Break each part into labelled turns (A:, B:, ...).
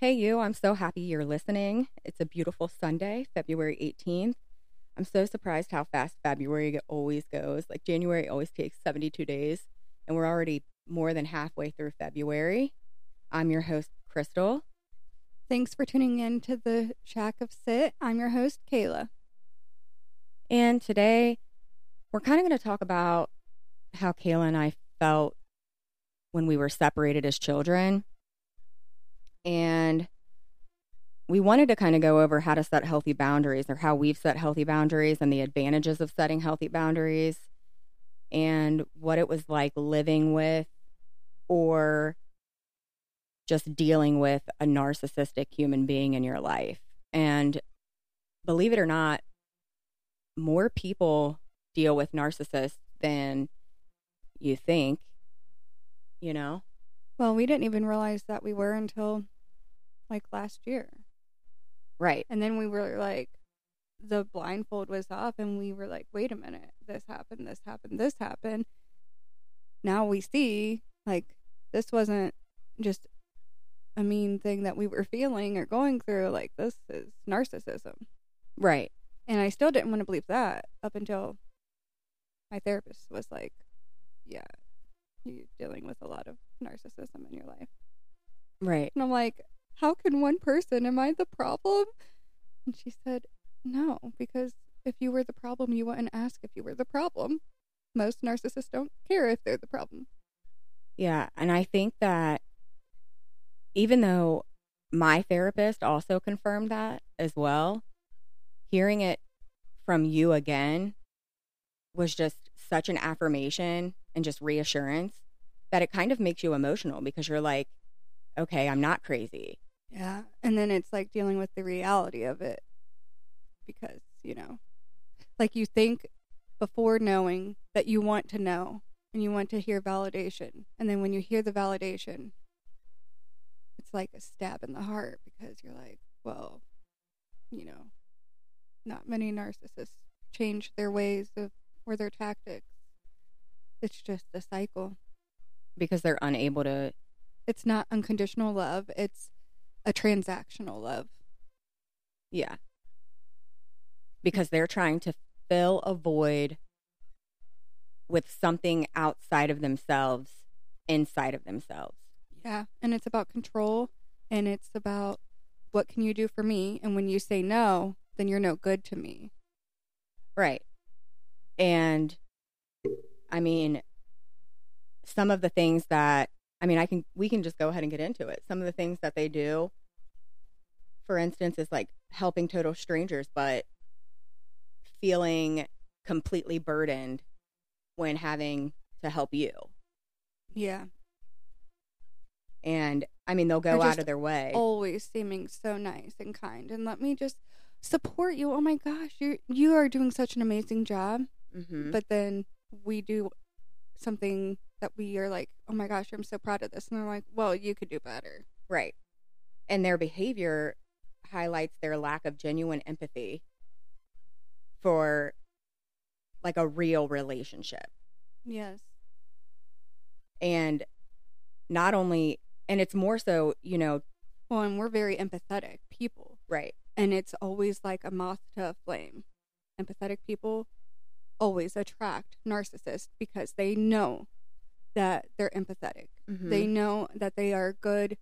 A: Hey, you, I'm so happy you're listening. It's a beautiful Sunday, February 18th. I'm so surprised how fast February always goes. Like January always takes 72 days, and we're already more than halfway through February. I'm your host, Crystal.
B: Thanks for tuning in to the Shack of Sit. I'm your host, Kayla.
A: And today we're kind of going to talk about how Kayla and I felt when we were separated as children. And we wanted to kind of go over how to set healthy boundaries or how we've set healthy boundaries and the advantages of setting healthy boundaries and what it was like living with or just dealing with a narcissistic human being in your life. And believe it or not, more people deal with narcissists than you think, you know?
B: Well, we didn't even realize that we were until like last year.
A: Right.
B: And then we were like, the blindfold was off, and we were like, wait a minute, this happened, this happened, this happened. Now we see, like, this wasn't just a mean thing that we were feeling or going through. Like, this is narcissism.
A: Right.
B: And I still didn't want to believe that up until my therapist was like, yeah, you're dealing with a lot of narcissism in your life.
A: Right.
B: And I'm like, how can one person, am I the problem? And she said, no, because if you were the problem, you wouldn't ask if you were the problem. Most narcissists don't care if they're the problem.
A: Yeah. And I think that even though my therapist also confirmed that as well, hearing it from you again was just such an affirmation and just reassurance that it kind of makes you emotional because you're like, okay, I'm not crazy.
B: Yeah. And then it's like dealing with the reality of it because, you know, like you think before knowing that you want to know and you want to hear validation. And then when you hear the validation, it's like a stab in the heart because you're like, well, you know, not many narcissists change their ways of or their tactics. It's just a cycle.
A: Because they're unable to.
B: It's not unconditional love, it's a transactional love.
A: Yeah. Because they're trying to fill a void with something outside of themselves, inside of themselves.
B: Yeah. And it's about control and it's about what can you do for me? And when you say no, then you're no good to me.
A: Right. And I mean, some of the things that, I mean, I can, we can just go ahead and get into it. Some of the things that they do, for instance, is like helping total strangers, but feeling completely burdened when having to help you.
B: Yeah.
A: And I mean, they'll go out of their way.
B: Always seeming so nice and kind and let me just support you. Oh my gosh, you you are doing such an amazing job.
A: hmm
B: But then we do something that we are like, oh my gosh, I'm so proud of this. And they're like, well, you could do better.
A: Right. And their behavior highlights their lack of genuine empathy for like a real relationship.
B: Yes.
A: And not only, and it's more so, you know,
B: Well, and we're very empathetic people.
A: right.
B: And it's always like a moth to a flame. Empathetic people always attract narcissists because they know that they're empathetic.
A: Mhm.
B: They know that they are good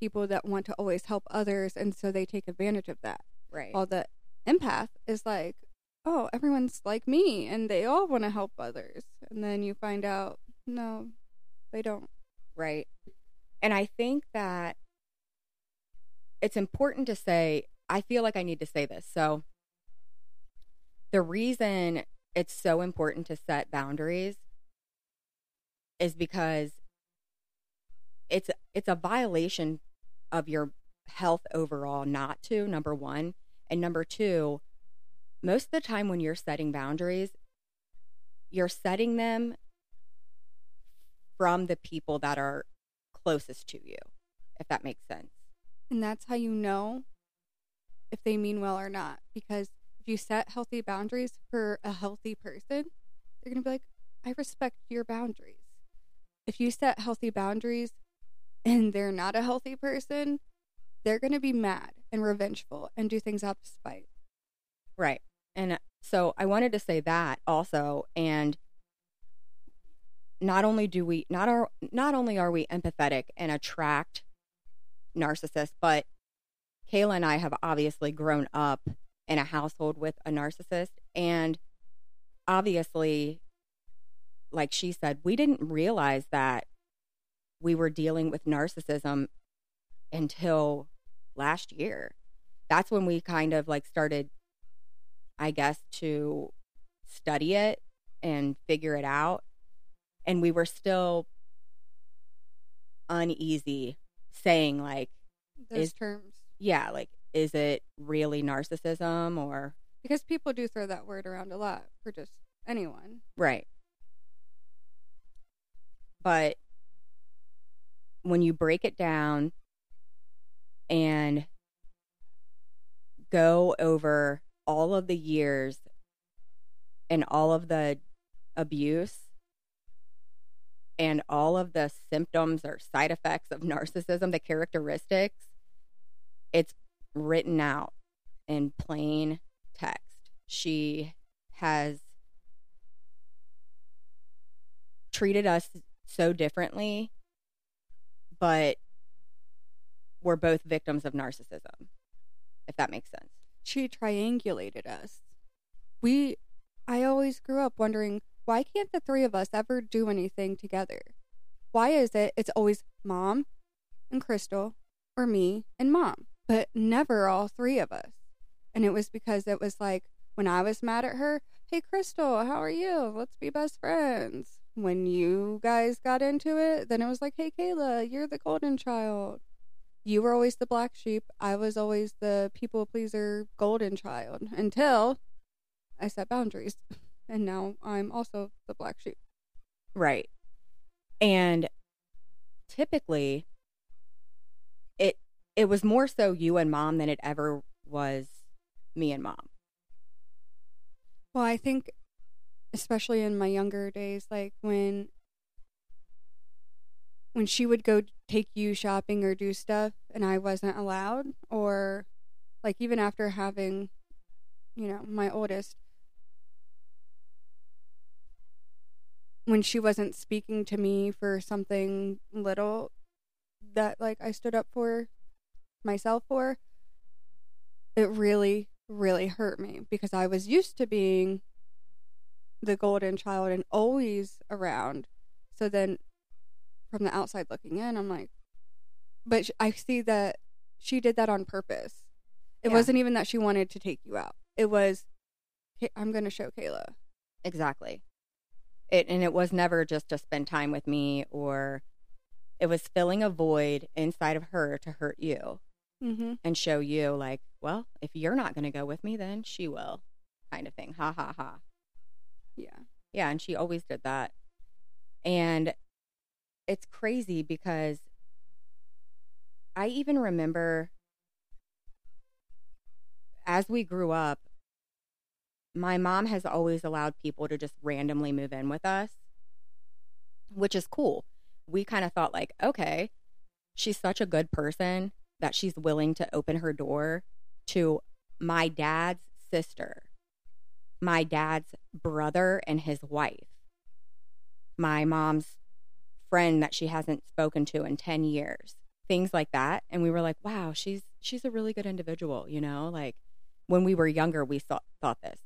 B: people that want to always help others. And so they take advantage of that.
A: right.
B: While the empath is like, oh, everyone's like me and they all want to help others. And then you find out, no, they don't.
A: right. And I think that it's important to say, I feel like I need to say this. So, the reason it's so important to set boundaries is because it's it's a violation of your health overall not to number 1 and number 2 most of the time when you're setting boundaries you're setting them from the people that are closest to you if that makes sense
B: And that's how you know if they mean well or not. Because you set healthy boundaries for a healthy person, they're going to be like, I respect your boundaries. If you set healthy boundaries and they're not a healthy person, they're going to be mad and revengeful and do things out of spite.
A: Right. And uh, so I wanted to say that also and not only do we not are not only are we empathetic and attract narcissists, but Kayla and I have obviously grown up in a household with a narcissist and obviously like she said, we didn't realize that we were dealing with narcissism until last year. That's when we kind of like started, I guess, to study it and figure it out. And we were still uneasy saying, like,
B: Those
A: Is-
B: terms.
A: yeah, like, is it really narcissism or,
B: Because people do throw that word around a lot for just anyone.
A: right? But when you break it down and go over all of the years and all of the abuse and all of the symptoms or side effects of narcissism, the characteristics, it's written out in plain text. She has treated us so differently, but we're both victims of narcissism, if that makes sense.
B: She triangulated us. We, I always grew up wondering why can't the three of us ever do anything together? Why is it it's always mom and Crystal or me and mom, but never all three of us? And it was because it was like when I was mad at her, hey, Crystal, how are you? Let's be best friends. When you guys got into it, then it was like, hey, Kayla, you're the golden child. You were always the black sheep. I was always the people pleaser golden child until I set boundaries. And now I'm also the black sheep.
A: Right. And typically it it was more so you and mom than it ever was me and mom.
B: Well, I think, especially in my younger days, like when when she would go take you shopping or do stuff and I wasn't allowed, or like even after having, you know, my oldest, when she wasn't speaking to me for something little that like I stood up for myself for, it really, really hurt me because I was used to being the golden child and always around. So then from the outside looking in, I'm like, but I see that she did that on purpose. It
A: Yeah.
B: wasn't even that she wanted to take you out. It was, I'm going to show Kayla.
A: Exactly. It and it was never just to spend time with me or it was filling a void inside of her to hurt you
B: Mm-hmm.
A: and show you like, well, if you're not going to go with me then she will kind of thing. Ha ha ha.
B: Yeah.
A: Yeah, and she always did that. And it's crazy because I even remember as we grew up, my mom has always allowed people to just randomly move in with us, which is cool. We kind of thought, like, okay, she's such a good person that she's willing to open her door to my dad's sister my dad's brother and his wife, my mom's friend that she hasn't spoken to in 10 years, things like that. And we were like, wow, she's she's a really good individual, you know? Like when we were younger, we thought, thought this.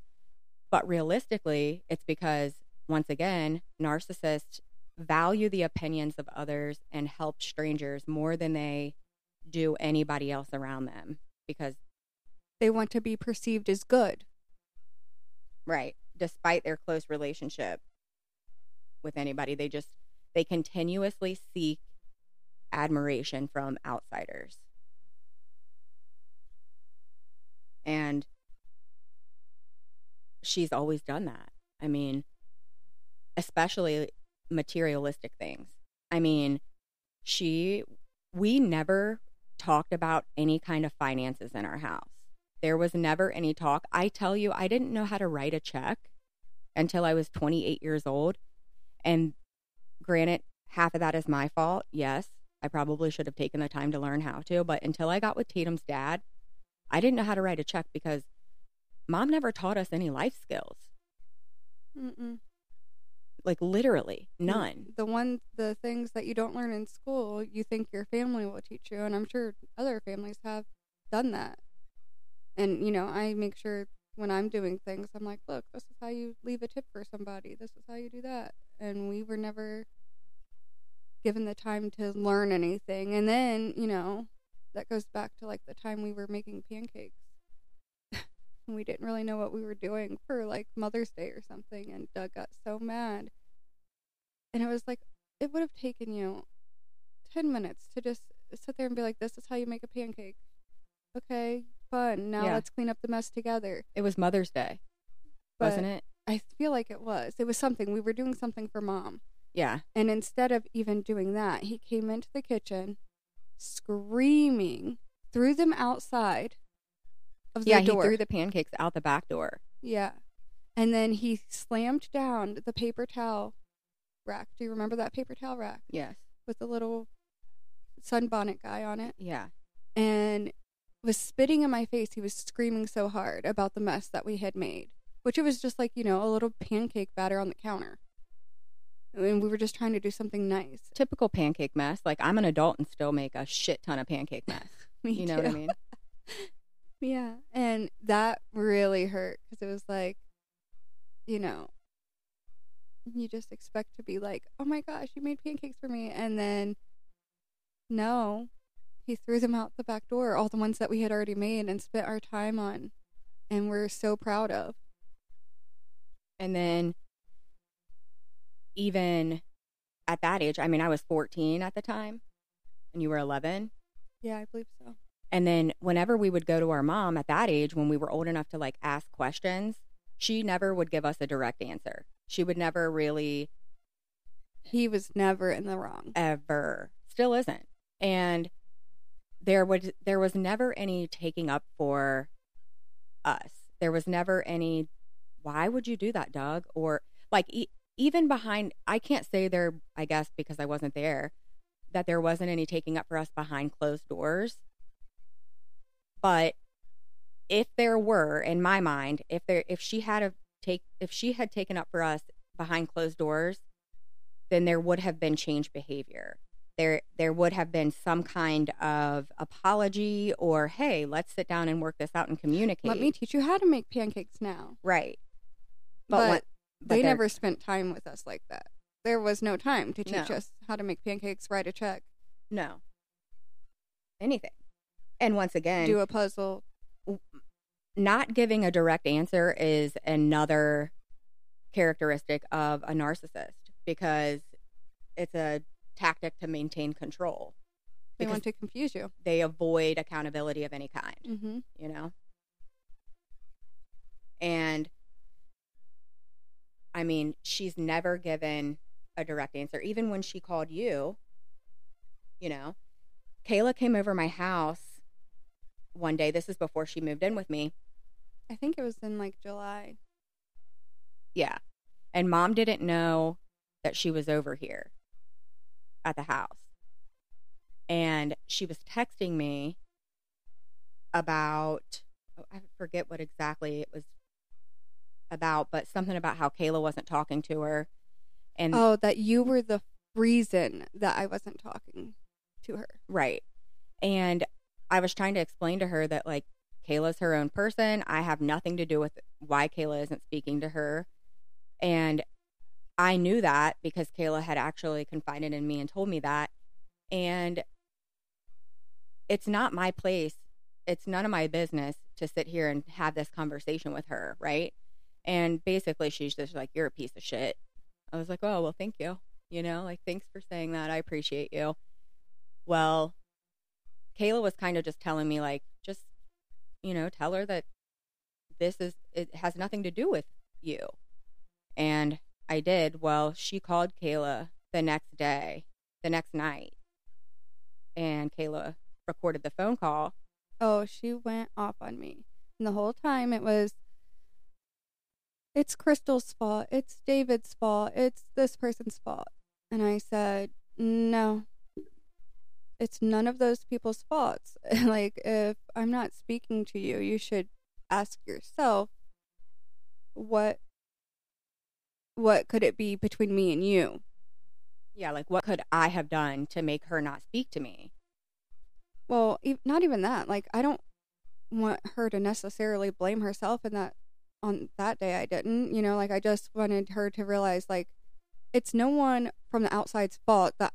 A: But realistically, it's because once again, narcissists value the opinions of others and help strangers more than they do anybody else around them because
B: They want to be perceived as good.
A: Right. Despite their close relationship with anybody, they just they continuously seek admiration from outsiders. And she's always done that. I mean, especially materialistic things. I mean, she we never talked about any kind of finances in our house. There was never any talk. I tell you, I didn't know how to write a check until I was 28 years old. And granted, half of that is my fault, yes. I probably should have taken the time to learn how to. But until I got with Tatum's dad, I didn't know how to write a check because mom never taught us any life skills.
B: Mm-mm.
A: Like literally none.
B: The one, the things that you don't learn in school, you think your family will teach you, and I'm sure other families have done that. And you know, I make sure when I'm doing things, I'm like, look, this is how you leave a tip for somebody. This is how you do that. And we were never given the time to learn anything. And then, you know, that goes back to like the time we were making pancakes. And we didn't really know what we were doing for like Mother's Day or something. And Doug got so mad. And it was like, it would have taken you 10 minutes to just sit there and be like, this is how you make a pancake. Okay, fun. Now
A: Yeah.
B: let's clean up the mess together.
A: It was Mother's Day, wasn't it?
B: I feel like it was. It was something. We were doing something for mom.
A: Yeah.
B: And instead of even doing that, he came into the kitchen screaming, threw them outside of the
A: Yeah, he threw the pancakes out the back door.
B: yeah. And then he slammed down the paper towel rack. Do you remember that paper towel rack
A: Yes.
B: with the little sunbonnet guy on it?
A: Yeah.
B: And was spitting in my face. He was screaming so hard about the mess that we had made, which it was just like, you know, a little pancake batter on the counter. And we were just trying to do something nice.
A: Typical pancake mess. Like I'm an adult and still make a shit ton of pancake mess.
B: Me
A: you know what I mean?
B: Yeah. And that really hurt because it was like, you know, you just expect to be like, oh my gosh, you made pancakes for me. And then, no, he threw them out the back door, all the ones that we had already made and spent our time on and we're so proud of.
A: And then even at that age, I mean, I was 14 at the time and you were 11.
B: Yeah, I believe so.
A: And then whenever we would go to our mom at that age, when we were old enough to like ask questions, she never would give us a direct answer. She would never really
B: He was never in the wrong.
A: ever still isn't. And there would there was never any taking up for us. There was never any why would you do that, Doug? Or like e- even behind I can't say there I guess because I wasn't there that there wasn't any taking up for us behind closed doors. But if there were in my mind, if there if she had a take if she had taken up for us behind closed doors, then there would have been change behavior. There there would have been some kind of apology or hey, let's sit down and work this out and communicate.
B: Let me teach you how to make pancakes now.
A: right.
B: But,
A: But, but
B: they never spent time with us like that. There was no time to teach
A: No.
B: us how to make pancakes, write a check,
A: no anything. And once again,
B: do a puzzle.
A: not giving a direct answer is another characteristic of a narcissist because it's a tactic to maintain control.
B: They want to confuse you.
A: they avoid accountability of any kind,
B: Mm-hmm.
A: you know? And I mean, she's never given a direct answer. Even when she called you, you know, Kayla came over my house one day. This is before she moved in with me.
B: I think it was in like July.
A: Yeah. And mom didn't know that she was over here at the house. And she was texting me about, oh, I forget what exactly it was about, but something about how Kayla wasn't talking to her. And
B: Oh, that you were the reason that I wasn't talking to her.
A: Right. And I was trying to explain to her that like Kayla's her own person. I have nothing to do with why Kayla isn't speaking to her. And I knew that because Kayla had actually confided in me and told me that. And it's not my place. It's none of my business to sit here and have this conversation with her, right? And basically she's just like, You're a piece of shit. I was like, Oh, well, thank you. You know, like, thanks for saying that. I appreciate you. Well, Kayla was kind of just telling me, like, just, you know, tell her that this is, it has nothing to do with you. And I did. Well, she called Kayla the next day, the next night. And Kayla recorded the phone call.
B: Oh, she went off on me. And the whole time it was, it's Crystal's fault. It's David's fault. It's this person's fault. And I said, no, it's none of those people's faults. like if I'm not speaking to you, you should ask yourself what what could it be between me and you?
A: Yeah, like what could I have done to make her not speak to me?
B: Well, e- not even that. Like I don't want her to necessarily blame herself in that on that day I didn't, you know, like I just wanted her to realize like it's no one from the outside's fault that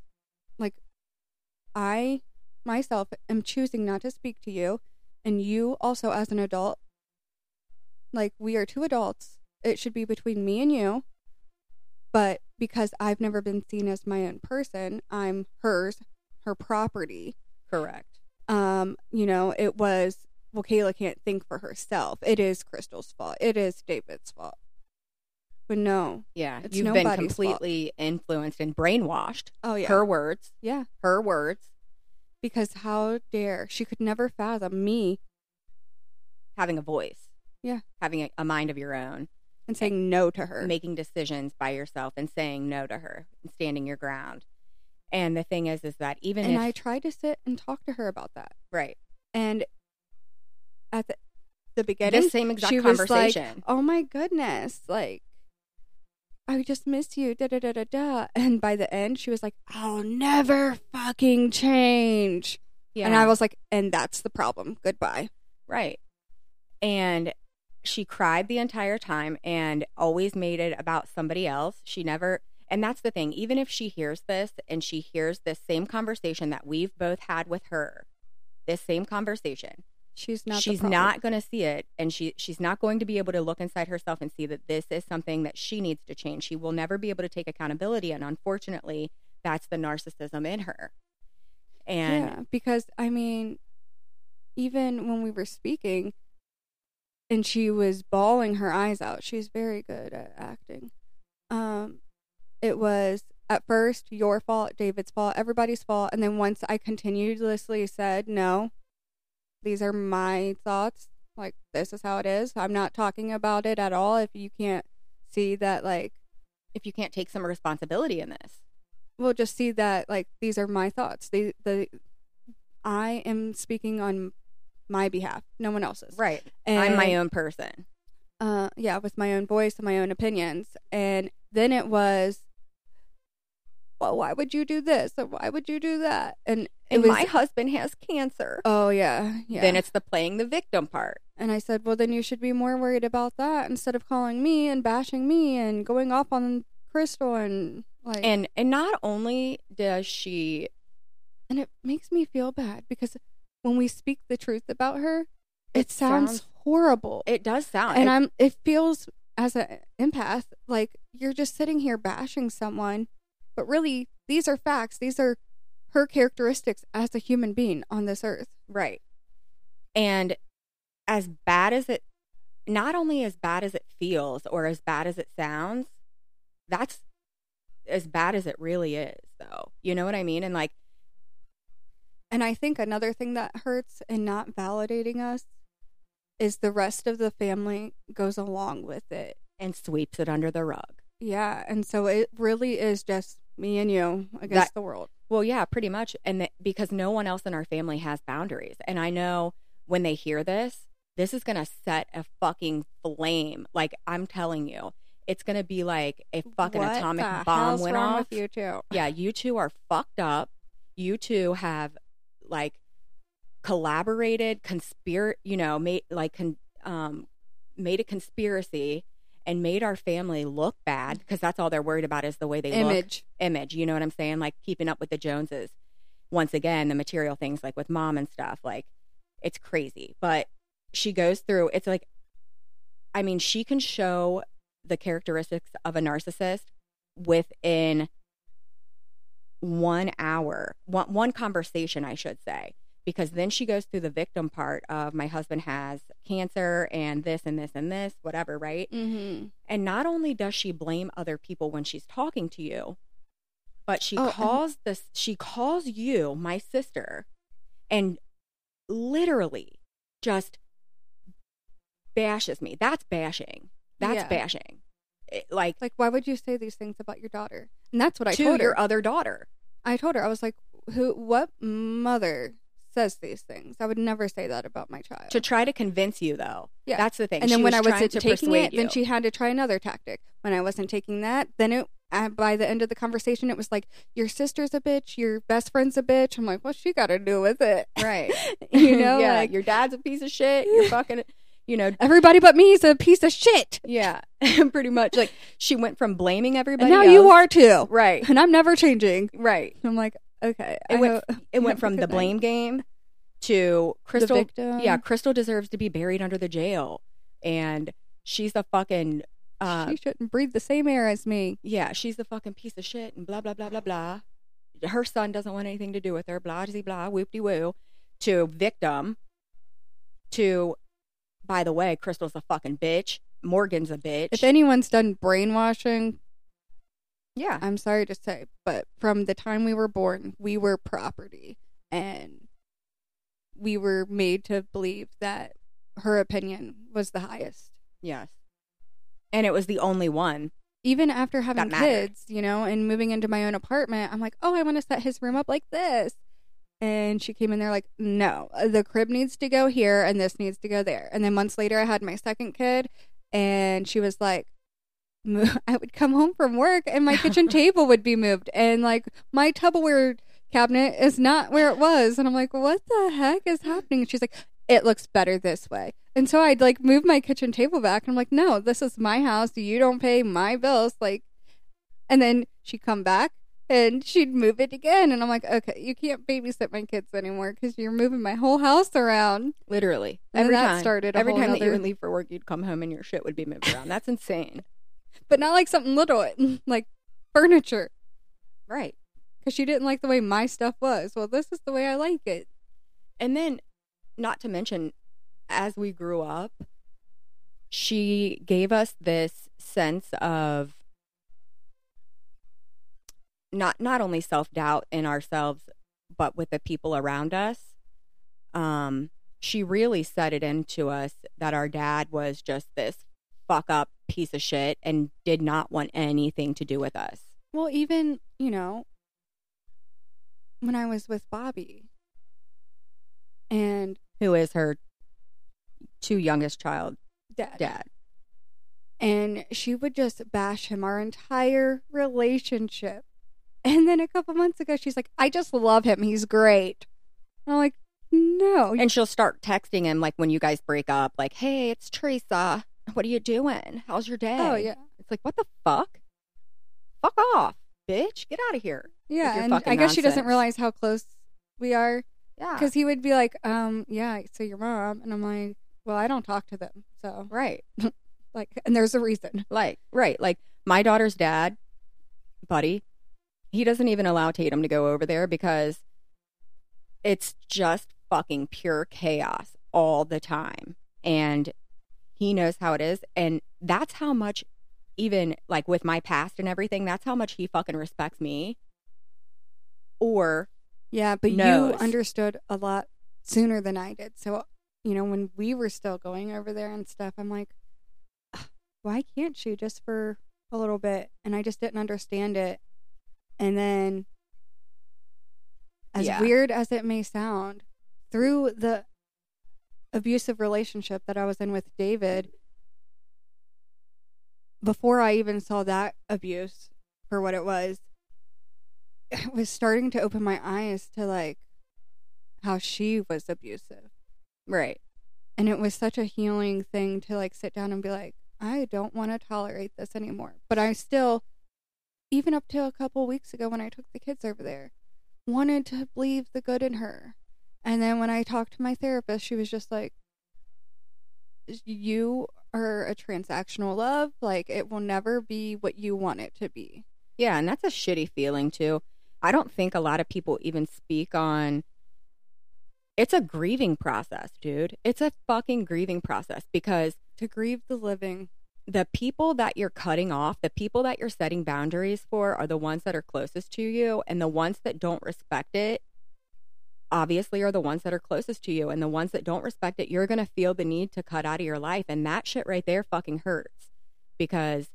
B: I myself am choosing not to speak to you and you also as an adult like we are two adults. It should be between me and you. But because I've never been seen as my own person, I'm hers, her property.
A: Correct.
B: Um, you know, it was well, Kayla can't think for herself. It is Crystal's fault. It is David's fault. But no.
A: Yeah,
B: It's
A: you've been
B: nobody's fault.
A: completely influenced and brainwashed.
B: Oh yeah.
A: Her words,
B: yeah.
A: her words,
B: Because how dare she could never fathom me
A: having a voice.
B: Yeah.
A: Having a, a mind of your own,
B: and saying no to her.
A: making decisions by yourself and saying no to her and standing your ground. And the thing is, is that even
B: and
A: if,
B: I tried to sit and talk to her about that.
A: right,
B: And at the the beginning,
A: this same exact
B: she was like,
A: conversation.
B: "Oh my goodness, like I just miss you." Da da da da da. And by the end, she was like, "I'll never fucking change."
A: yeah.
B: And I was like, "And that's the problem. Goodbye."
A: Right. And she cried the entire time and always made it about somebody else. She never, and that's the thing, even if she hears this and she hears this same conversation that we've both had with her, this same conversation,
B: She's not.
A: she's not going to see it and she she's not going to be able to look inside herself and see that this is something that she needs to change. She will never be able to take accountability and unfortunately, that's the narcissism in her. And
B: yeah, because I mean, even when we were speaking, and she was bawling her eyes out. She's very good at acting. Um, it was at first your fault, David's fault, everybody's fault, and then once I continuously said no, these are my thoughts. Like this is how it is. I'm not talking about it at all. If you can't see that, like
A: if you can't take some responsibility in this.
B: we'll just see that like these are my thoughts. They the I am speaking on my behalf, no one else's.
A: Right.
B: And,
A: I'm my own person.
B: Uh, yeah, with my own voice and my own opinions. And then it was, well, why would you do this? Or why would you do that? And
A: And
B: was,
A: my husband has cancer.
B: oh yeah, yeah.
A: Then it's the playing the victim part.
B: and I said, well, then you should be more worried about that instead of calling me and bashing me and going off on Crystal and like.
A: And and not only does she
B: and it makes me feel bad because when we speak the truth about her, it,
A: It
B: sounds,
A: sounds-
B: horrible.
A: it does sound
B: and
A: it-
B: I'm it feels as an empath like you're just sitting here bashing someone, but really these are facts. These are her characteristics as a human being on this earth.
A: right. And as bad as it not only as bad as it feels or as bad as it sounds, that's as bad as it really is though. You know what I mean? And like
B: And I think another thing that hurts in not validating us is the rest of the family goes along with it.
A: and sweeps it under the rug.
B: Yeah, and so it really is just me and you against
A: That-
B: the world.
A: Well, yeah, pretty much. And th- because no one else in our family has boundaries. And I know when they hear this, this is going to set a fucking flame. Like I'm telling you, it's going to be like a fucking
B: What
A: atomic bomb went
B: wrong
A: off.
B: with you too?
A: Yeah, you two are fucked up. You two have like collaborated, conspire, you know, made like con- um made a conspiracy and made our family look bad because that's all they're worried about is the way they look
B: Image.
A: image. You know what I'm saying? Like keeping up with the Joneses. Once again, the material things like with mom and stuff, like it's crazy. But she goes through, it's like, I mean, she can show the characteristics of a narcissist within one hour, one, one conversation, I should say. Because then she goes through the victim part of my husband has cancer and this and this and this, whatever, right?
B: Mm-hmm.
A: And not only does she blame other people when she's talking to you, but she
B: Oh, and-
A: calls this she calls you my sister and literally just bashes me. That's bashing. That's
B: Yeah.
A: bashing. It- like
B: Like, why would you say these things about your daughter? And that's what I
A: to
B: told her.
A: your other daughter.
B: I told her I was like, who what mother says these things? I would never say that about my child.
A: To try to convince you, though.
B: Yeah.
A: That's the thing.
B: and then
A: She
B: when I wasn't
A: to
B: taking it,
A: you.
B: then she had to try another tactic. When I wasn't taking that, then it by the end of the conversation, it was like, "Your sister's a bitch. Your best friend's a bitch." I'm like, "What's she got to do with it?"
A: Right.
B: you know,
A: yeah,
B: like
A: your dad's a piece of shit. You're fucking, you know,
B: everybody but me is a piece of shit.
A: yeah, pretty much. Like she went from blaming everybody.
B: And now you are too,
A: right,
B: and I'm never changing.
A: right.
B: I'm like, okay.
A: It
B: I
A: went.
B: hope-
A: It went from the blame game to Crystal.
B: victim.
A: yeah, Crystal deserves to be buried under the jail, and she's a fucking. Uh,
B: she shouldn't breathe the same air as me.
A: yeah, she's the fucking piece of shit, and blah blah blah blah blah. Her son doesn't want anything to do with her. Blah blah blah. Whoop de woo. To victim. To, by the way, Crystal's a fucking bitch. Morgan's a bitch.
B: If anyone's done brainwashing,
A: yeah,
B: I'm sorry to say, but from the time we were born, we were property and we were made to believe that her opinion was the highest.
A: yes, and it was the only one.
B: Even after having kids, you know, and moving into my own apartment, I'm like, oh, I want to set his room up like this. And she came in there like, no, uh, the crib needs to go here and this needs to go there. And then months later, I had my second kid, and she was like, I would come home from work and my kitchen table would be moved, and like my Tupperware cabinet is not where it was. And I'm like, what the heck is happening? And she's like, it looks better this way. And so I'd like move my kitchen table back, and I'm like, no, this is my house. You don't pay my bills. Like, and then she'd come back and she'd move it again. And I'm like, okay, you can't babysit my kids anymore because you're moving my whole house around.
A: Literally,
B: And
A: every
B: that
A: time.
B: started
A: every time that you would leave for work, you'd come home and your shit would be moved around. That's insane.
B: But not like something little, like furniture.
A: Right.
B: Because she didn't like the way my stuff was. Well, this is the way I like it.
A: And then, not to mention, as we grew up, she gave us this sense of not not only self doubt in ourselves, but with the people around us. Um, she really set it into us that our dad was just this fuck up piece of shit and did not want anything to do with us.
B: Well, even, you know, when I was with Bobby and
A: Who is her two youngest child
B: dad,
A: dad?
B: and she would just bash him our entire relationship. And then a couple months ago, she's like, I just love him. He's great. And I'm like, no.
A: And she'll start texting him like when you guys break up, like, "Hey, it's Teresa. What are you doing? How's your day?"
B: oh, yeah.
A: It's like, what the fuck? Fuck off, bitch. Get out of here.
B: Yeah. And I guess she doesn't realize how close we are.
A: Yeah.
B: Because he would be like, um, yeah, so your mom. And I'm like, well, I don't talk to them. So,
A: right.
B: like, and there's a reason.
A: Like, right. Like my daughter's dad, buddy, he doesn't even allow Tatum to go over there because it's just fucking pure chaos all the time. And he knows how it is. And that's how much, even like with my past and everything, that's how much he fucking respects me. Or,
B: Yeah, but
A: knows.
B: you understood a lot sooner than I did. So, you know, when we were still going over there and stuff, I'm like, why can't she just for a little bit? And I just didn't understand it. And then, as
A: Yeah.
B: weird as it may sound, through the abusive relationship that I was in with David, before I even saw that abuse for what it was, it was starting to open my eyes to like how she was abusive.
A: right.
B: And it was such a healing thing to like sit down and be like, I don't want to tolerate this anymore. But I still, even up to a couple weeks ago when I took the kids over there, wanted to believe the good in her. And then when I talked to my therapist, she was just like, You are a transactional love. Like, it will never be what you want it to be.
A: Yeah, and that's a shitty feeling too. I don't think a lot of people even speak on it's a grieving process, dude. It's a fucking grieving process because
B: To grieve the living.
A: the people that you're cutting off, the people that you're setting boundaries for are the ones that are closest to you and the ones that don't respect it obviously are the ones that are closest to you and the ones that don't respect it you're going to feel the need to cut out of your life and that shit right there fucking hurts because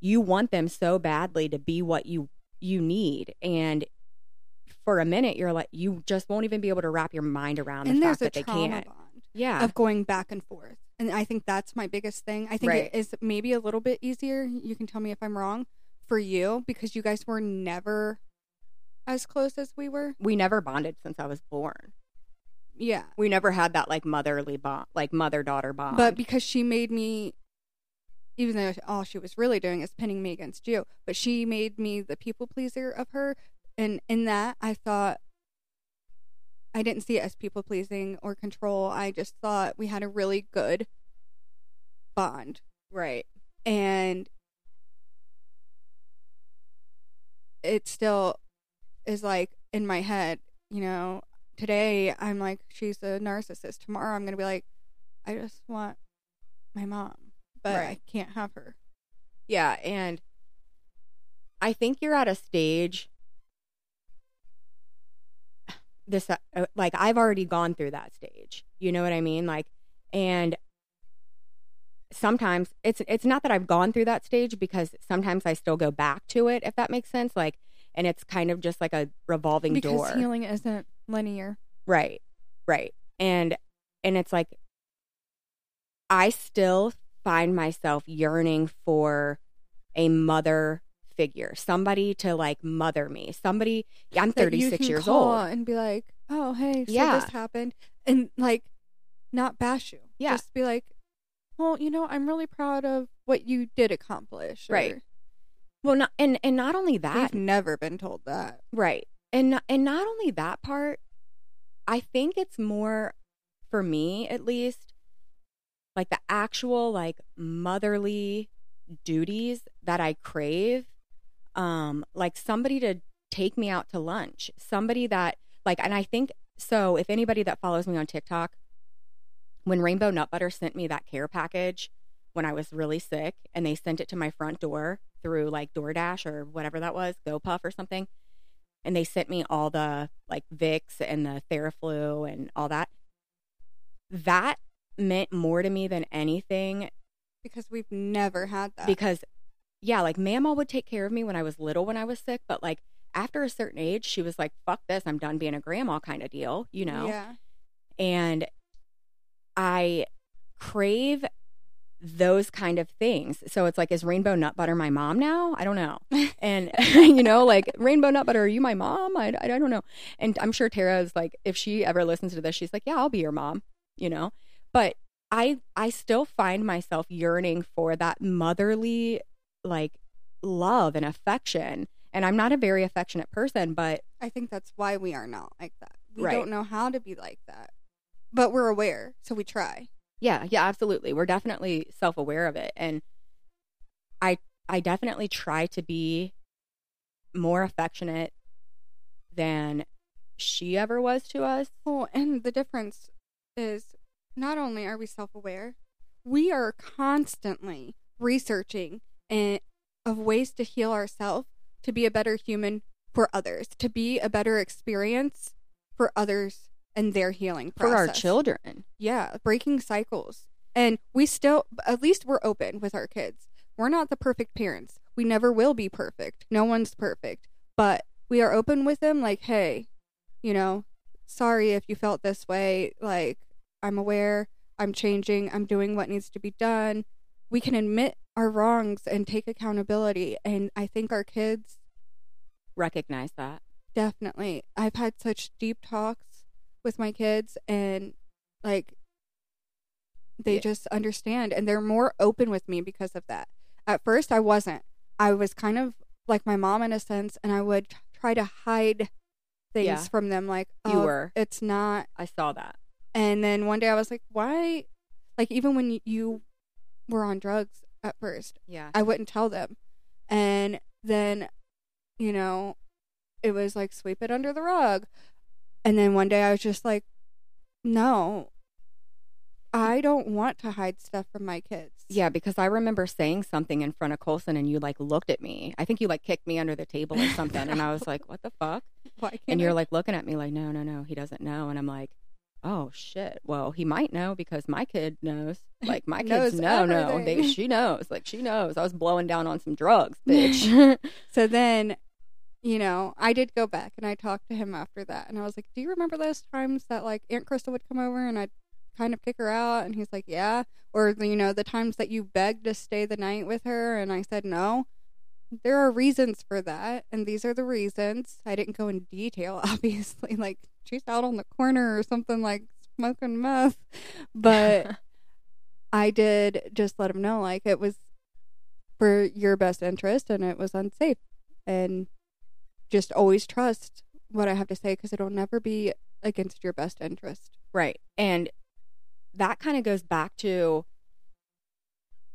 A: you want them so badly to be what you you need and for a minute you're like you just won't even be able to wrap your mind around the
B: and
A: fact
B: there's a
A: that they can't.
B: bond
A: Yeah.
B: of going back and forth. And I think that's my biggest thing. I think
A: Right.
B: it is maybe a little bit easier. You can tell me if I'm wrong for you because you guys were never as close as we were.
A: we never bonded since I was born.
B: Yeah.
A: We never had that like motherly bond, like mother daughter bond.
B: But because she made me, even though all she was really doing is pinning me against you, but she made me the people pleaser of her. And in that, I thought I didn't see it as people pleasing or control. I just thought we had a really good bond.
A: right.
B: And it still is like in my head, you know, today I'm like, she's a narcissist. Tomorrow I'm going to be like, I just want my mom, but I can't have her.
A: Yeah, and I think you're at a stage this uh, uh, like I've already gone through that stage. You know what I mean? Like and sometimes it's it's not that I've gone through that stage because sometimes I still go back to it if that makes sense like and it's kind of just like a revolving
B: because
A: door.
B: healing isn't linear.
A: Right. Right. And and it's like I still find myself yearning for a mother figure, somebody to like mother me. Somebody I'm 36 years old.
B: and be like, "Oh, hey, so
A: Yeah.
B: this happened," and like not bash you.
A: Yeah.
B: just be like, "Well, you know, I'm really proud of what you did accomplish."
A: Right. Well, not and and not only that,
B: We've never been told that.
A: Right. And not, and not only that part, I think it's more for me at least like the actual like motherly duties that I crave um like somebody to take me out to lunch, somebody that like and I think so if anybody that follows me on TikTok when Rainbow Nut Butter sent me that care package when I was really sick and they sent it to my front door through like DoorDash or whatever that was, GoPuff or something. And they sent me all the like Vicks and the Theraflu and all that. That meant more to me than anything
B: because we've never had that.
A: because yeah, like Mama would take care of me when I was little when I was sick, but like after a certain age, she was like, fuck this, I'm done being a grandma kind of deal, you know?
B: yeah,
A: and I crave those kind of things. So it's like, is Rainbow Nut Butter my mom now? I don't know. And, you know, like, Rainbow Nut Butter, are you my mom? I, I don't know. And I'm sure Tara is like, if she ever listens to this, she's like, yeah, I'll be your mom, you know? But I, I still find myself yearning for that motherly, like, love and affection. And I'm not a very affectionate person, but
B: I think that's why we are not like that. We
A: Right.
B: don't know how to be like that, but we're aware, so we try.
A: Yeah, yeah, absolutely. We're definitely self-aware of it and I I definitely try to be more affectionate than she ever was to us.
B: Well, and the difference is not only are we self-aware, we are constantly researching and of ways to heal ourselves to be a better human for others, to be a better experience for others and their healing process.
A: For our children.
B: Yeah, breaking cycles. And we still, at least we're open with our kids. We're not the perfect parents. We never will be perfect. No one's perfect. But we are open with them, like, hey, you know, sorry if you felt this way. Like, I'm aware, I'm changing, I'm doing what needs to be done. We can admit our wrongs and take accountability. And I think our kids
A: Recognize that.
B: definitely, I've had such deep talks with my kids, and like, they
A: Yeah.
B: just understand and they're more open with me because of that. At first, I wasn't. I was kind of like my mom in a sense, and I would try to hide things
A: Yeah.
B: from them, like,
A: You
B: oh,
A: were.
B: it's not.
A: I saw that.
B: And then one day I was like, why? Like, even when you were on drugs at first,
A: Yeah.
B: I wouldn't tell them. And then, you know, it was like sweep it under the rug. And then one day I was just like, no, I don't want to hide stuff from my kids.
A: Yeah, because I remember saying something in front of Colson and you like looked at me. I think you like kicked me under the table or something. and I was like, what the fuck?
B: Why can't
A: And you're
B: I-
A: like looking at me like, no, no, no, he doesn't know. And I'm like, oh shit. Well, he might know because my kid knows. Like my kids know, no, they, she knows. Like she knows. I was blowing down on some drugs, bitch.
B: so then, you know, I did go back and I talked to him after that, and I was like, "Do you remember those times that like Aunt Krista would come over and I'd kind of kick her out?" And he's like, "Yeah," or you know, the times that you begged to stay the night with her, and I said no. There are reasons for that, and these are the reasons. I didn't go in detail, obviously, like she's out on the corner or something like smoking meth, but I did just let him know like it was for your best interest and it was unsafe. And just always trust what I have to say because it'll never be against your best interest.
A: Right. And that kind of goes back to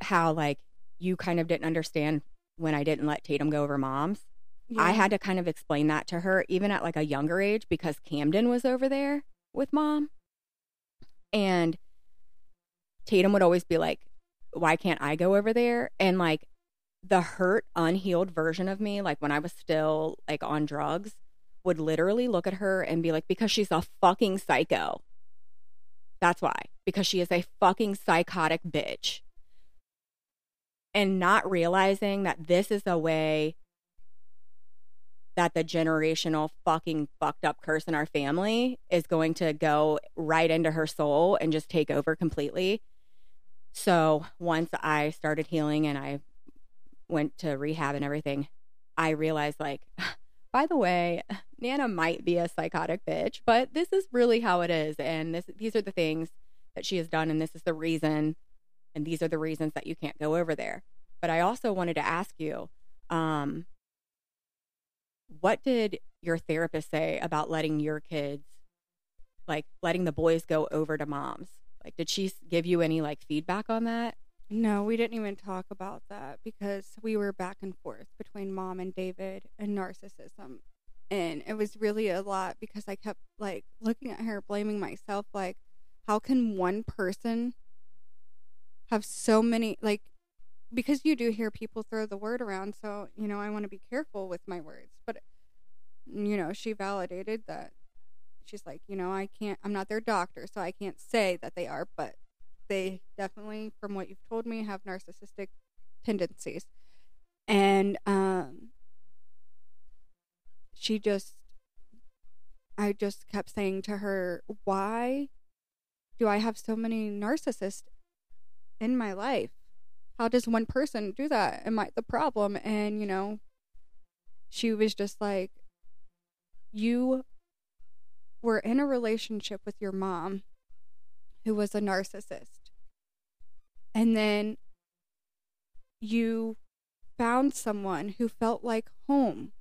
A: how, like, you kind of didn't understand when I didn't let Tatum go over mom's. I had to kind of explain that to her, even at like a younger age, because Camden was over there with mom. And Tatum would always be like, why can't I go over there? And like the hurt, unhealed version of me, like when I was still like on drugs, would literally look at her and be like, because she's a fucking psycho. That's why, because she is a fucking psychotic bitch. And not realizing that this is a way that the generational fucking fucked up curse in our family is going to go right into her soul and just take over completely. So once I started healing and I went to rehab and everything, I realized, like, by the way, Nana might be a psychotic bitch, but this is really how it is. And this, these are the things that she has done. And this is the reason. And these are the reasons that you can't go over there. But I also wanted to ask you, um, what did your therapist say about letting your kids, like letting the boys go over to mom's? Like, did she give you any like feedback on that?
B: No, we didn't even talk about that because we were back and forth between mom and David and narcissism. And it was really a lot because I kept like looking at her, blaming myself. Like, how can one person have so many, like, because you do hear people throw the word around. So, you know, I want to be careful with my words. But, you know, she validated that. She's like, you know, I can't, I'm not their doctor, so I can't say that they are, but they definitely, from what you've told me, have narcissistic tendencies. And um, she just, I just kept saying to her, why do I have so many narcissists in my life? How does one person do that? Am I the problem? And, you know, she was just like, you were in a relationship with your mom who was a narcissist. And then you found someone who felt like home,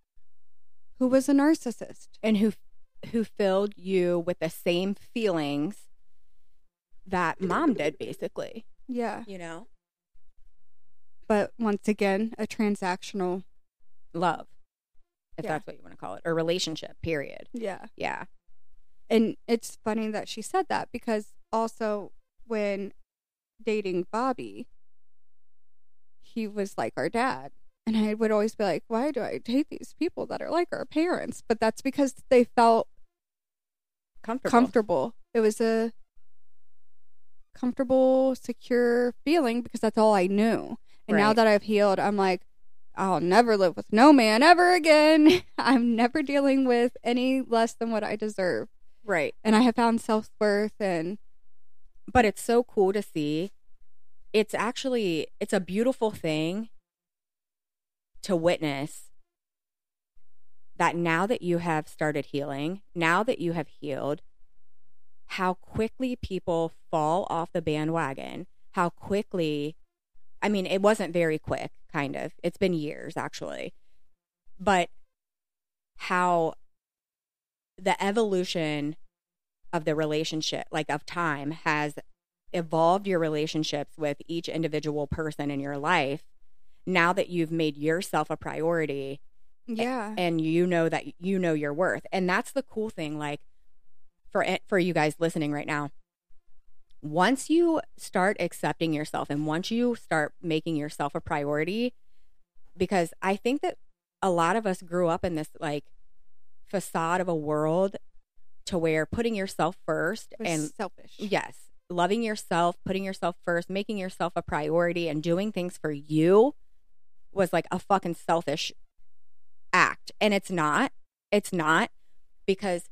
B: who was a narcissist.
A: And who who filled you with the same feelings that mom did basically.
B: Yeah.
A: You know?
B: But once again, a transactional.
A: Love. If
B: Yeah.
A: that's what you want to call it. Or relationship, period.
B: Yeah.
A: Yeah.
B: And it's funny that she said that because also when dating Bobby, he was like our dad. And I would always be like, why do I date these people that are like our parents? But that's because they felt
A: Comfortable.
B: comfortable. It was a comfortable, secure feeling because that's all I knew. And now that I've healed, I'm like, I'll never live with no man ever again. I'm never dealing with any less than what I deserve.
A: right.
B: And I have found self worth and
A: but it's so cool to see. It's actually it's a beautiful thing to witness that now that you have started healing now that you have healed how quickly people fall off the bandwagon how quickly i mean it wasn't very quick kind of. It's been years actually. But how the evolution of the relationship, like of time, has evolved your relationships with each individual person in your life. Now that you've made yourself a priority
B: yeah.
A: and you know that you know your worth. And that's the cool thing like for for you guys listening right now. Once you start accepting yourself and once you start making yourself a priority because I think that a lot of us grew up in this like facade of a world to where putting yourself first and
B: selfish.
A: yes, loving yourself, putting yourself first, making yourself a priority and doing things for you was like a fucking selfish act. And it's not. It's not because,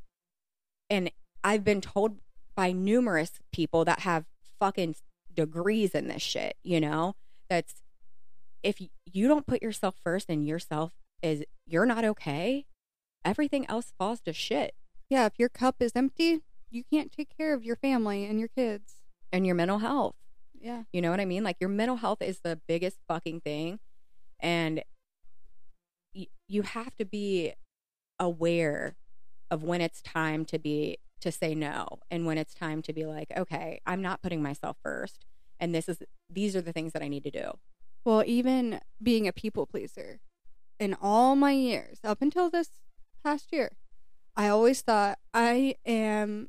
A: and I've been told by numerous people that have fucking degrees in this shit, you know, that's if you don't put yourself first and yourself is, you're not okay, everything else falls to shit.
B: Yeah, if your cup is empty, you can't take care of your family and your kids
A: and your mental health.
B: Yeah.
A: You know what I mean? Like your mental health is the biggest fucking thing. And y- you have to be aware of when it's time to be to say no and when it's time to be like, okay, I'm not putting myself first. And this is these are the things that I need to do.
B: Well, even being a people pleaser in all my years up until this past year, I always thought I am,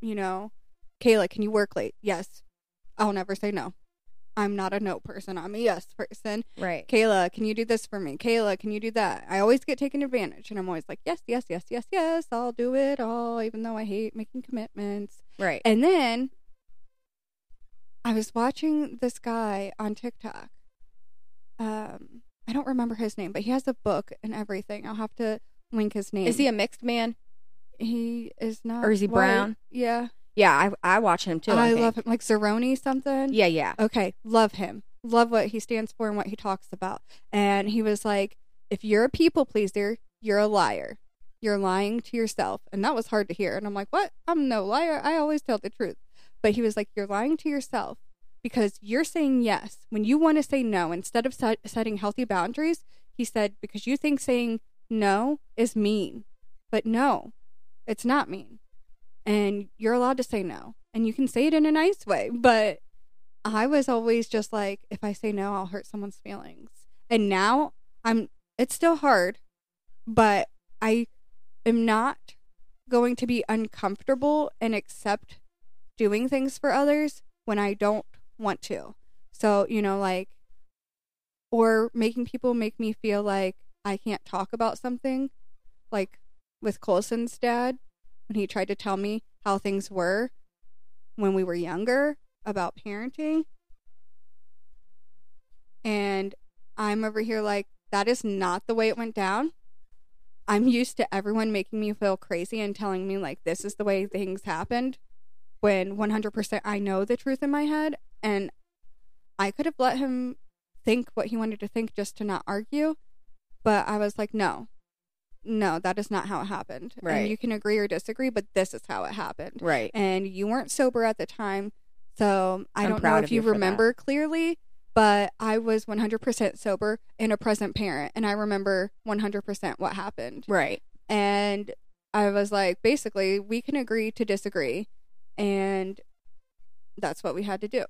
B: you know, Kayla, can you work late? Yes. I'll never say no. I'm not a no person. I'm a yes person.
A: Right.
B: Kayla, can you do this for me? Kayla, can you do that? I always get taken advantage and I'm always like, yes, yes, yes, yes, yes, I'll do it all, even though I hate making commitments.
A: Right.
B: And then I was watching this guy on TikTok. Um, I don't remember his name, but he has a book and everything. I'll have to link his name.
A: Is he a mixed man?
B: He is not.
A: Or is he
B: white.
A: brown?
B: Yeah.
A: Yeah, I I watch him too. I,
B: I, love him. Like Zeroni something.
A: Yeah, yeah.
B: Okay, love him. Love what he stands for and what he talks about. And he was like, if you're a people pleaser, you're a liar. You're lying to yourself. And that was hard to hear. And I'm like, what? I'm no liar. I always tell the truth. But he was like, you're lying to yourself because you're saying yes when you want to say no. Instead of set- setting healthy boundaries, he said, because you think saying no is mean. But no, it's not mean. And you're allowed to say no. And you can say it in a nice way. But I was always just like, if I say no, I'll hurt someone's feelings. And now I'm, it's still hard, but I am not going to be uncomfortable and accept doing things for others when I don't want to. So, you know, like, or making people make me feel like I can't talk about something, like with Colson's dad, when he tried to tell me how things were when we were younger about parenting. And I'm over here like, that is not the way it went down. I'm used to everyone making me feel crazy and telling me, like, this is the way things happened when 100% I know the truth in my head. And I could have let him think what he wanted to think just to not argue. But I was like, no, no, that is not how it happened.
A: Right.
B: And you can agree or disagree, but this is how it happened.
A: Right.
B: And you weren't sober at the time. So I
A: I'm
B: don't know if you
A: you for that.
B: remember clearly, but I was 100% sober and a present parent. And I remember 100% what happened.
A: Right.
B: And I was like, basically, we can agree to disagree. And that's what we had to do.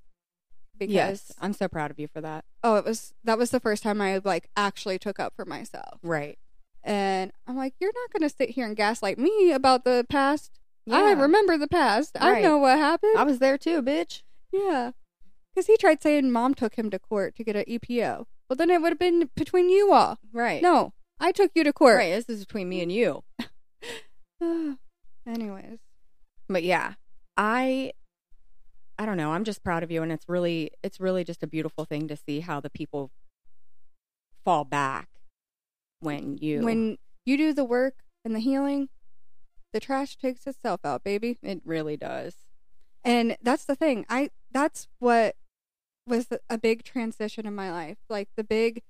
B: Because,
A: yes, I'm so proud of you for that.
B: oh, it was, that was the first time I like actually took up for myself.
A: Right.
B: And I'm like, you're not going to sit here and gaslight me about the past. I remember the past. I know what happened.
A: I was there too, bitch.
B: yeah. Because he tried saying mom took him to court to get an EPO. Well, then it would have been between you all.
A: Right.
B: No, I took you to court.
A: Right. This is between me and you.
B: Anyways.
A: But yeah, I I don't know. I'm just proud of you and it's really it's really just a beautiful thing to see how the people fall back when you
B: When you do the work and the healing, the trash takes itself out, baby.
A: it really does.
B: And that's the thing. I that's what was a big transition in my life. Like the big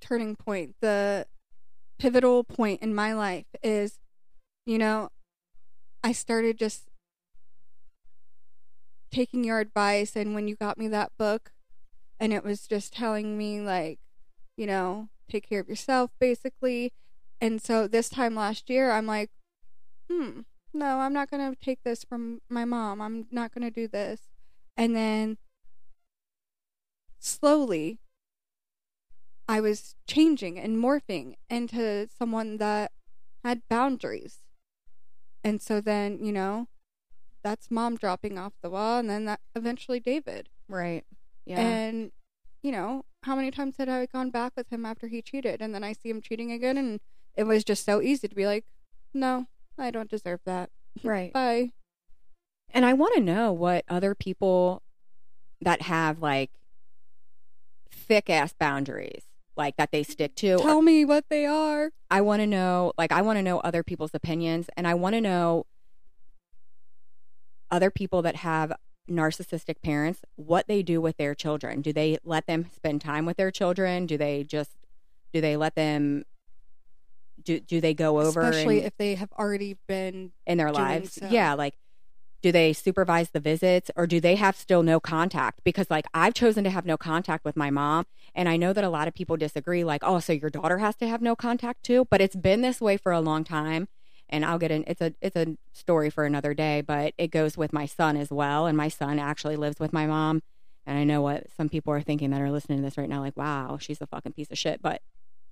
B: turning point, the pivotal point in my life is you know, I started just taking your advice and when you got me that book and it was just telling me like, you know, take care of yourself basically. And so this time last year I'm like, hmm, no, I'm not going to take this from my mom. I'm not going to do this. And then slowly, I was changing and morphing into someone that had boundaries. And so then, you know, that's mom dropping off the wall, and then that eventually David.
A: Right. Yeah.
B: And, you know, how many times had I gone back with him after he cheated? And then I see him cheating again, and it was just so easy to be like, no, I don't deserve that.
A: right.
B: Bye.
A: And I want to know what other people that have like thick ass boundaries, like that they stick to.
B: Tell me what they are.
A: I want to know, like, I want to know other people's opinions and I want to know other people that have narcissistic parents, what they do with their children. Do they let them spend time with their children? Do they just, do they let them, do, do they go over
B: Especially
A: and-
B: if they have already been.
A: in their lives?
B: so.
A: Yeah. Like, do they supervise the visits or do they have still no contact? Because, like, I've chosen to have no contact with my mom. And I know that a lot of people disagree, like, oh, so your daughter has to have no contact too. But it's been this way for a long time. And I'll get in it's a it's a story for another day, but it goes with my son as well. And my son actually lives with my mom. And I know what some people are thinking that are listening to this right now, like, wow, she's a fucking piece of shit. But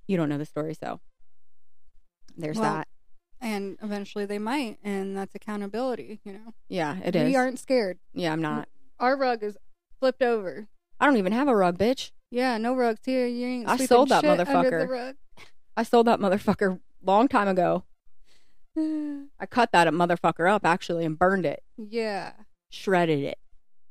A: you don't know the story, so there's
B: Well,
A: that.
B: And eventually they might. And that's accountability, you know?
A: Yeah, it is.
B: We aren't scared.
A: yeah, I'm not.
B: Our rug is flipped over.
A: I don't even have a rug, bitch.
B: Yeah, no rugs here. You ain't
A: I sold that
B: shit Under the
A: motherfucker.
B: rug.
A: I sold that motherfucker long time ago. I cut that motherfucker up actually and burned it,
B: yeah,
A: shredded it.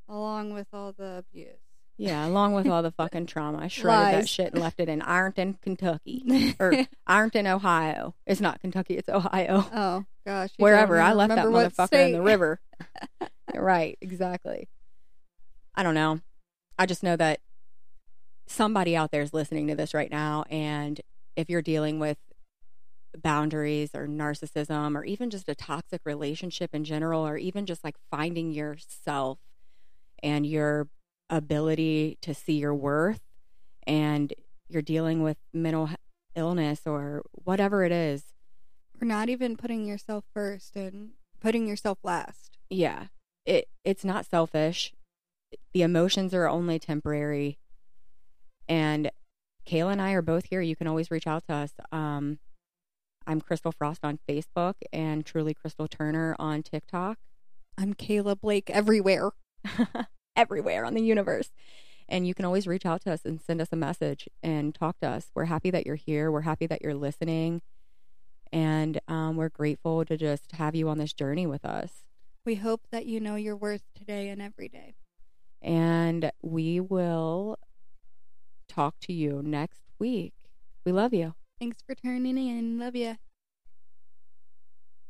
B: along with all the abuse.
A: Yeah, along with all the fucking trauma, I shredded that shit and left it in Ironton, Kentucky, or Ironton, Ohio. It's not Kentucky, it's Ohio.
B: oh gosh,
A: Wherever I left that motherfucker in the river. right, exactly. I don't know. I just know that somebody out there is listening to this right now, and if you're dealing with boundaries or narcissism or even just a toxic relationship in general or even just like finding yourself and your ability to see your worth and you're dealing with mental illness or whatever it is.
B: Or not even putting yourself first and putting yourself last.
A: yeah. It it's not selfish. The emotions are only temporary. And kayla and i are both here. You can always reach out to us um i'm crystal frost on facebook and truly crystal turner on tiktok
B: I'm Kayla Blake everywhere.
A: everywhere on the universe and you can always reach out to us and send us a message and talk to us we're happy that you're here we're happy that you're listening and um, we're grateful to just have you on this journey with us
B: We hope that you know your worth today and every day.
A: and we will talk to you next week. We love you.
B: Thanks for tuning in. Love ya.